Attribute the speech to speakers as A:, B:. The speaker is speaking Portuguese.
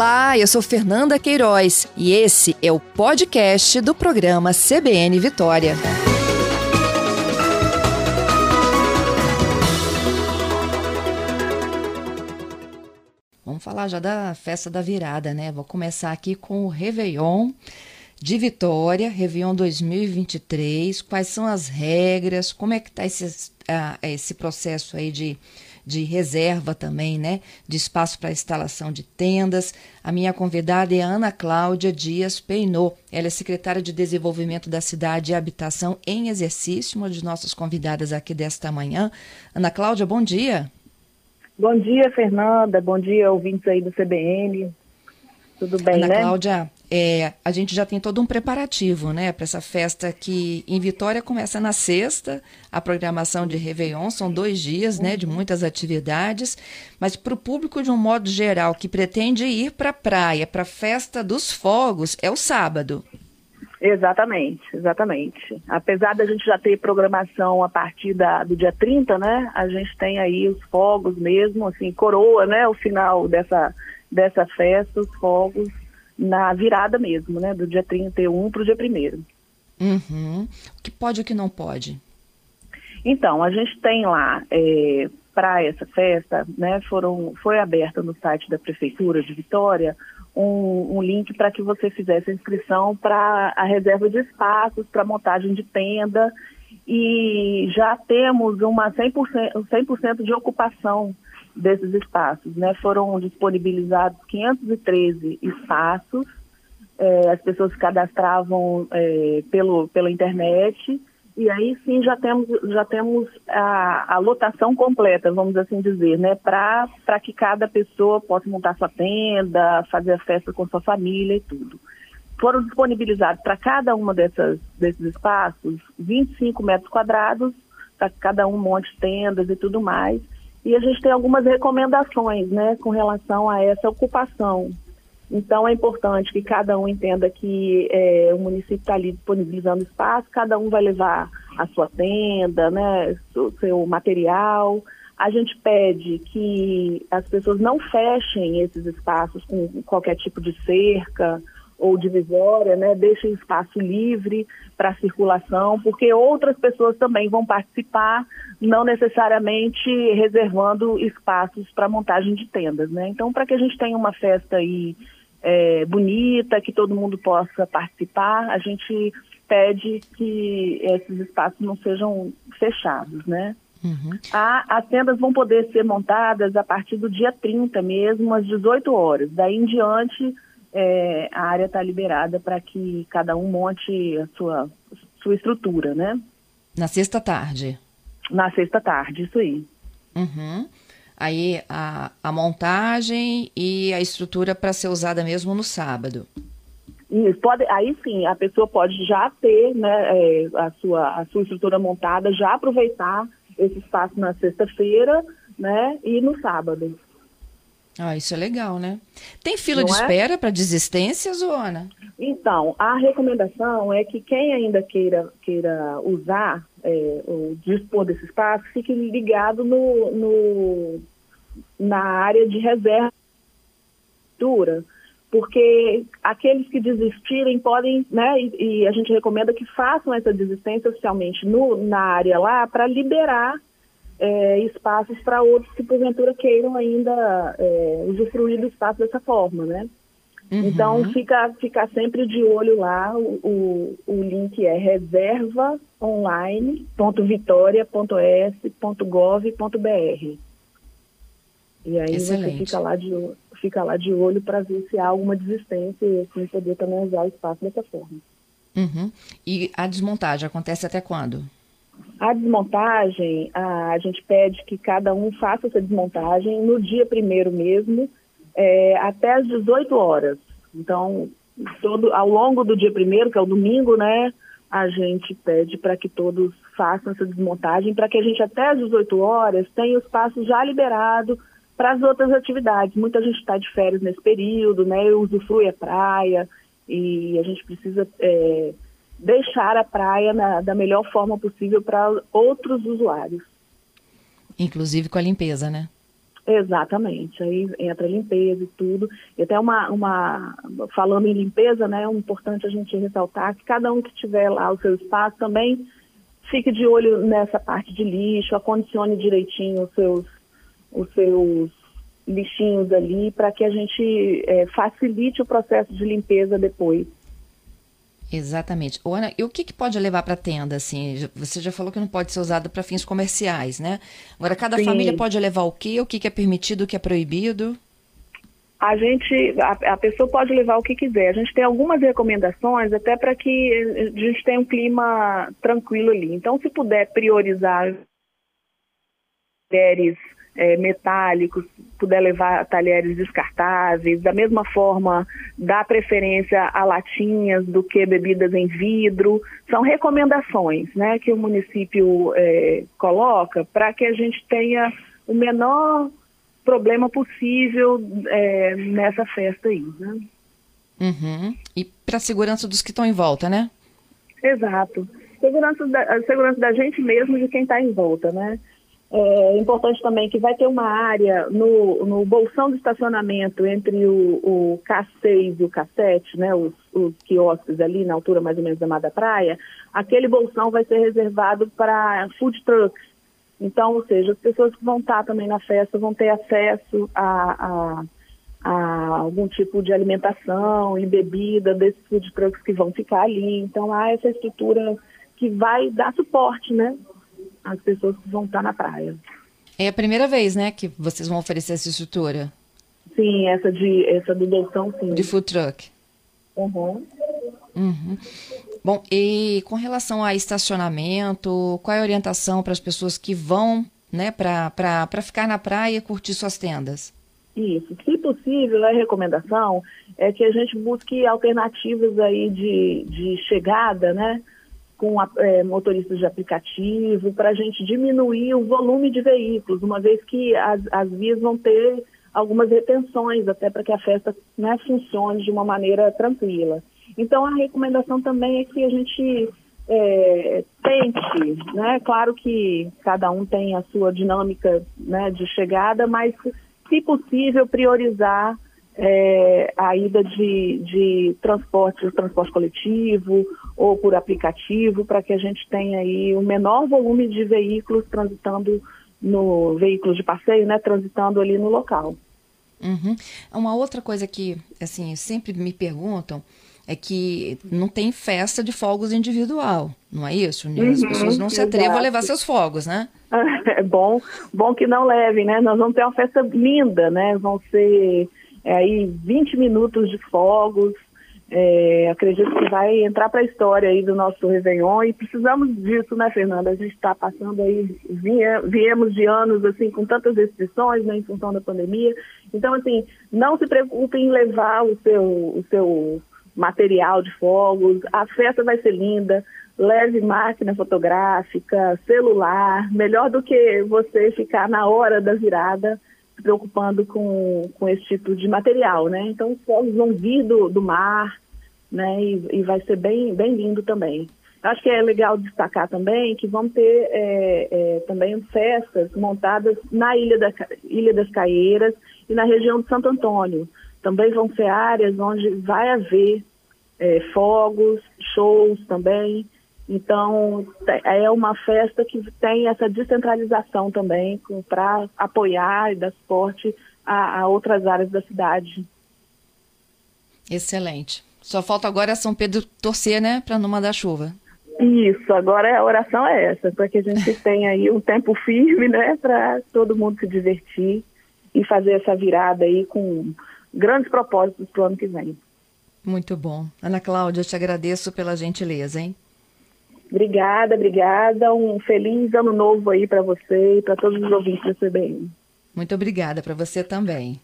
A: Olá, eu sou Fernanda Queiroz e esse é o podcast do programa CBN Vitória. Vamos falar já da festa da virada, né? Vou começar aqui com o Réveillon de Vitória, Réveillon 2023. Quais são as regras? Como é que está esse, uh, esse processo aí de de reserva também, né, de espaço para instalação de tendas. A minha convidada é Ana Cláudia Dias Peinô. Ela é secretária de Desenvolvimento da Cidade e Habitação em Exercício, uma de nossas convidadas aqui desta manhã. Ana Cláudia, bom dia.
B: Bom dia, Fernanda. Bom dia, ouvintes aí do CBN. Tudo bem,
A: Ana
B: né?
A: Cláudia, é, a gente já tem todo um preparativo, né, para essa festa que em Vitória começa na sexta, a programação de Réveillon, são dois dias, né, de muitas atividades, mas para o público de um modo geral que pretende ir para a praia, para a festa dos fogos, é o sábado.
B: Exatamente, exatamente. Apesar da gente já ter programação a partir da, do dia 30, né, a gente tem aí os fogos mesmo, assim, coroa, né, o final dessa dessa festa, os fogos, na virada mesmo, né? Do dia 31 para o dia 1
A: uhum. O que pode e o que não pode?
B: Então, a gente tem lá, é, para essa festa, né, foram, foi aberta no site da Prefeitura de Vitória um, um link para que você fizesse a inscrição para a reserva de espaços, para montagem de tenda, e já temos uma 100%, 100 de ocupação desses espaços. Né? Foram disponibilizados 513 espaços, é, as pessoas se cadastravam é, pelo, pela internet, e aí sim já temos, já temos a, a lotação completa, vamos assim dizer, né? para que cada pessoa possa montar sua tenda, fazer a festa com sua família e tudo. Foram disponibilizados para cada uma desses espaços 25 metros quadrados, para cada um monte de tendas e tudo mais. E a gente tem algumas recomendações né, com relação a essa ocupação. Então é importante que cada um entenda que é, o município está ali disponibilizando espaço, cada um vai levar a sua tenda, né, o seu material. A gente pede que as pessoas não fechem esses espaços com qualquer tipo de cerca ou divisória, né, deixem espaço livre para circulação, porque outras pessoas também vão participar, não necessariamente reservando espaços para montagem de tendas, né? Então, para que a gente tenha uma festa aí é, bonita, que todo mundo possa participar, a gente pede que esses espaços não sejam fechados, né? Uhum. A, as tendas vão poder ser montadas a partir do dia 30 mesmo, às 18 horas. Daí em diante, é, a área está liberada para que cada um monte a sua, sua estrutura, né?
A: Na sexta tarde.
B: Na sexta tarde, isso aí.
A: Uhum. Aí a, a montagem e a estrutura para ser usada mesmo no sábado.
B: Isso, pode, aí sim, a pessoa pode já ter né, é, a, sua, a sua estrutura montada, já aproveitar esse espaço na sexta-feira né, e no sábado.
A: Ah, isso é legal, né? Tem fila Não de é? espera para desistência, Zona?
B: Então, a recomendação é que quem ainda queira, queira usar é, ou dispor desse espaço, fique ligado no, no na área de reserva porque aqueles que desistirem podem, né, e, e, a gente recomenda que façam essa desistência oficialmente no, na área lá para liberar é, espaços para outros que porventura queiram ainda é, usufruir do espaço dessa forma, né? Uhum. Então fica, fica sempre de olho lá, o, o, o link é reservaonline.vitoria.s.gov.br. E aí Excelente. você fica lá de, fica lá de olho para ver se há alguma desistência e assim poder também usar o espaço dessa forma.
A: Uhum. E a desmontagem acontece até quando?
B: A desmontagem, a, a gente pede que cada um faça essa desmontagem no dia primeiro mesmo, é, até às 18 horas. Então, todo, ao longo do dia primeiro, que é o domingo, né, a gente pede para que todos façam essa desmontagem, para que a gente até às 18 horas tenha o espaço já liberado para as outras atividades. Muita gente está de férias nesse período, né, usufrui a praia, e a gente precisa... É, deixar a praia na, da melhor forma possível para outros usuários.
A: Inclusive com a limpeza, né?
B: Exatamente, aí entra limpeza e tudo. E até uma, uma falando em limpeza, né, é importante a gente ressaltar que cada um que tiver lá o seu espaço também fique de olho nessa parte de lixo, acondicione direitinho os seus, os seus lixinhos ali para que a gente é, facilite o processo de limpeza depois.
A: Exatamente. Ana, e o que, que pode levar para a tenda? Assim, você já falou que não pode ser usado para fins comerciais, né? Agora, cada Sim. família pode levar o quê? O que, que é permitido, o que é proibido?
B: A gente, a, a, pessoa pode levar o que quiser. A gente tem algumas recomendações até para que a gente tenha um clima tranquilo ali. Então, se puder priorizar mulheres é, metálicos, puder levar talheres descartáveis, da mesma forma dar preferência a latinhas do que bebidas em vidro. São recomendações né, que o município é, coloca para que a gente tenha o menor problema possível é, nessa festa aí. Né?
A: Uhum. E para a segurança dos que estão em volta, né?
B: Exato. Segurança da, segurança da gente mesmo e de quem está em volta, né? É importante também que vai ter uma área no, no bolsão de estacionamento entre o, o K6 e o K7, né, os, os quiosques ali na altura mais ou menos da Mar da Praia, aquele bolsão vai ser reservado para food trucks. Então, ou seja, as pessoas que vão estar também na festa vão ter acesso a, a, a algum tipo de alimentação e bebida desses food trucks que vão ficar ali. Então, há essa estrutura que vai dar suporte, né, as pessoas que vão estar na praia.
A: É a primeira vez, né, que vocês vão oferecer essa estrutura?
B: Sim, essa de essa do Dolção, sim.
A: De food truck.
B: Uhum.
A: Uhum. Bom, e com relação a estacionamento, qual é a orientação para as pessoas que vão, né, para ficar na praia e curtir suas tendas?
B: Isso. Se possível, a recomendação é que a gente busque alternativas aí de, de chegada, né? Com é, motoristas de aplicativo, para a gente diminuir o volume de veículos, uma vez que as, as vias vão ter algumas retenções, até para que a festa né, funcione de uma maneira tranquila. Então, a recomendação também é que a gente é, tente, né? Claro que cada um tem a sua dinâmica né, de chegada, mas, se possível, priorizar é, a ida de, de transporte, transporte coletivo ou por aplicativo, para que a gente tenha aí o menor volume de veículos transitando no veículos de passeio, né, transitando ali no local.
A: Uhum. Uma outra coisa que, assim, sempre me perguntam é que não tem festa de fogos individual, não é isso? As uhum, pessoas não se atrevam a levar seus fogos, né?
B: É bom, bom que não levem, né? Nós vamos ter uma festa linda, né? Vão ser é, aí 20 minutos de fogos. É, acredito que vai entrar para a história aí do nosso Réveillon e precisamos disso, né, Fernanda? A gente está passando aí, viemos de anos assim com tantas restrições né, em função da pandemia. Então, assim, não se preocupe em levar o seu, o seu material de fogos, a festa vai ser linda, leve máquina fotográfica, celular, melhor do que você ficar na hora da virada se preocupando com, com esse tipo de material, né? Então os fogos vão vir do, do mar, né? E, e, vai ser bem, bem lindo também. Acho que é legal destacar também que vão ter é, é, também festas montadas na Ilha, da, Ilha das Caieiras e na região de Santo Antônio. Também vão ser áreas onde vai haver é, fogos, shows também. Então, é uma festa que tem essa descentralização também para apoiar e dar suporte a, a, outras áreas da cidade.
A: Excelente. Só falta agora São Pedro torcer, né, para não mandar chuva.
B: Isso, agora a oração é essa, para que a gente tenha aí um tempo firme, né, para todo mundo se divertir e fazer essa virada aí com grandes propósitos para o ano que vem.
A: Muito bom. Ana Cláudia, eu te agradeço pela gentileza, hein?
B: Obrigada, obrigada. Um feliz ano novo aí para você e para todos os ouvintes da CBN.
A: Muito obrigada para você também.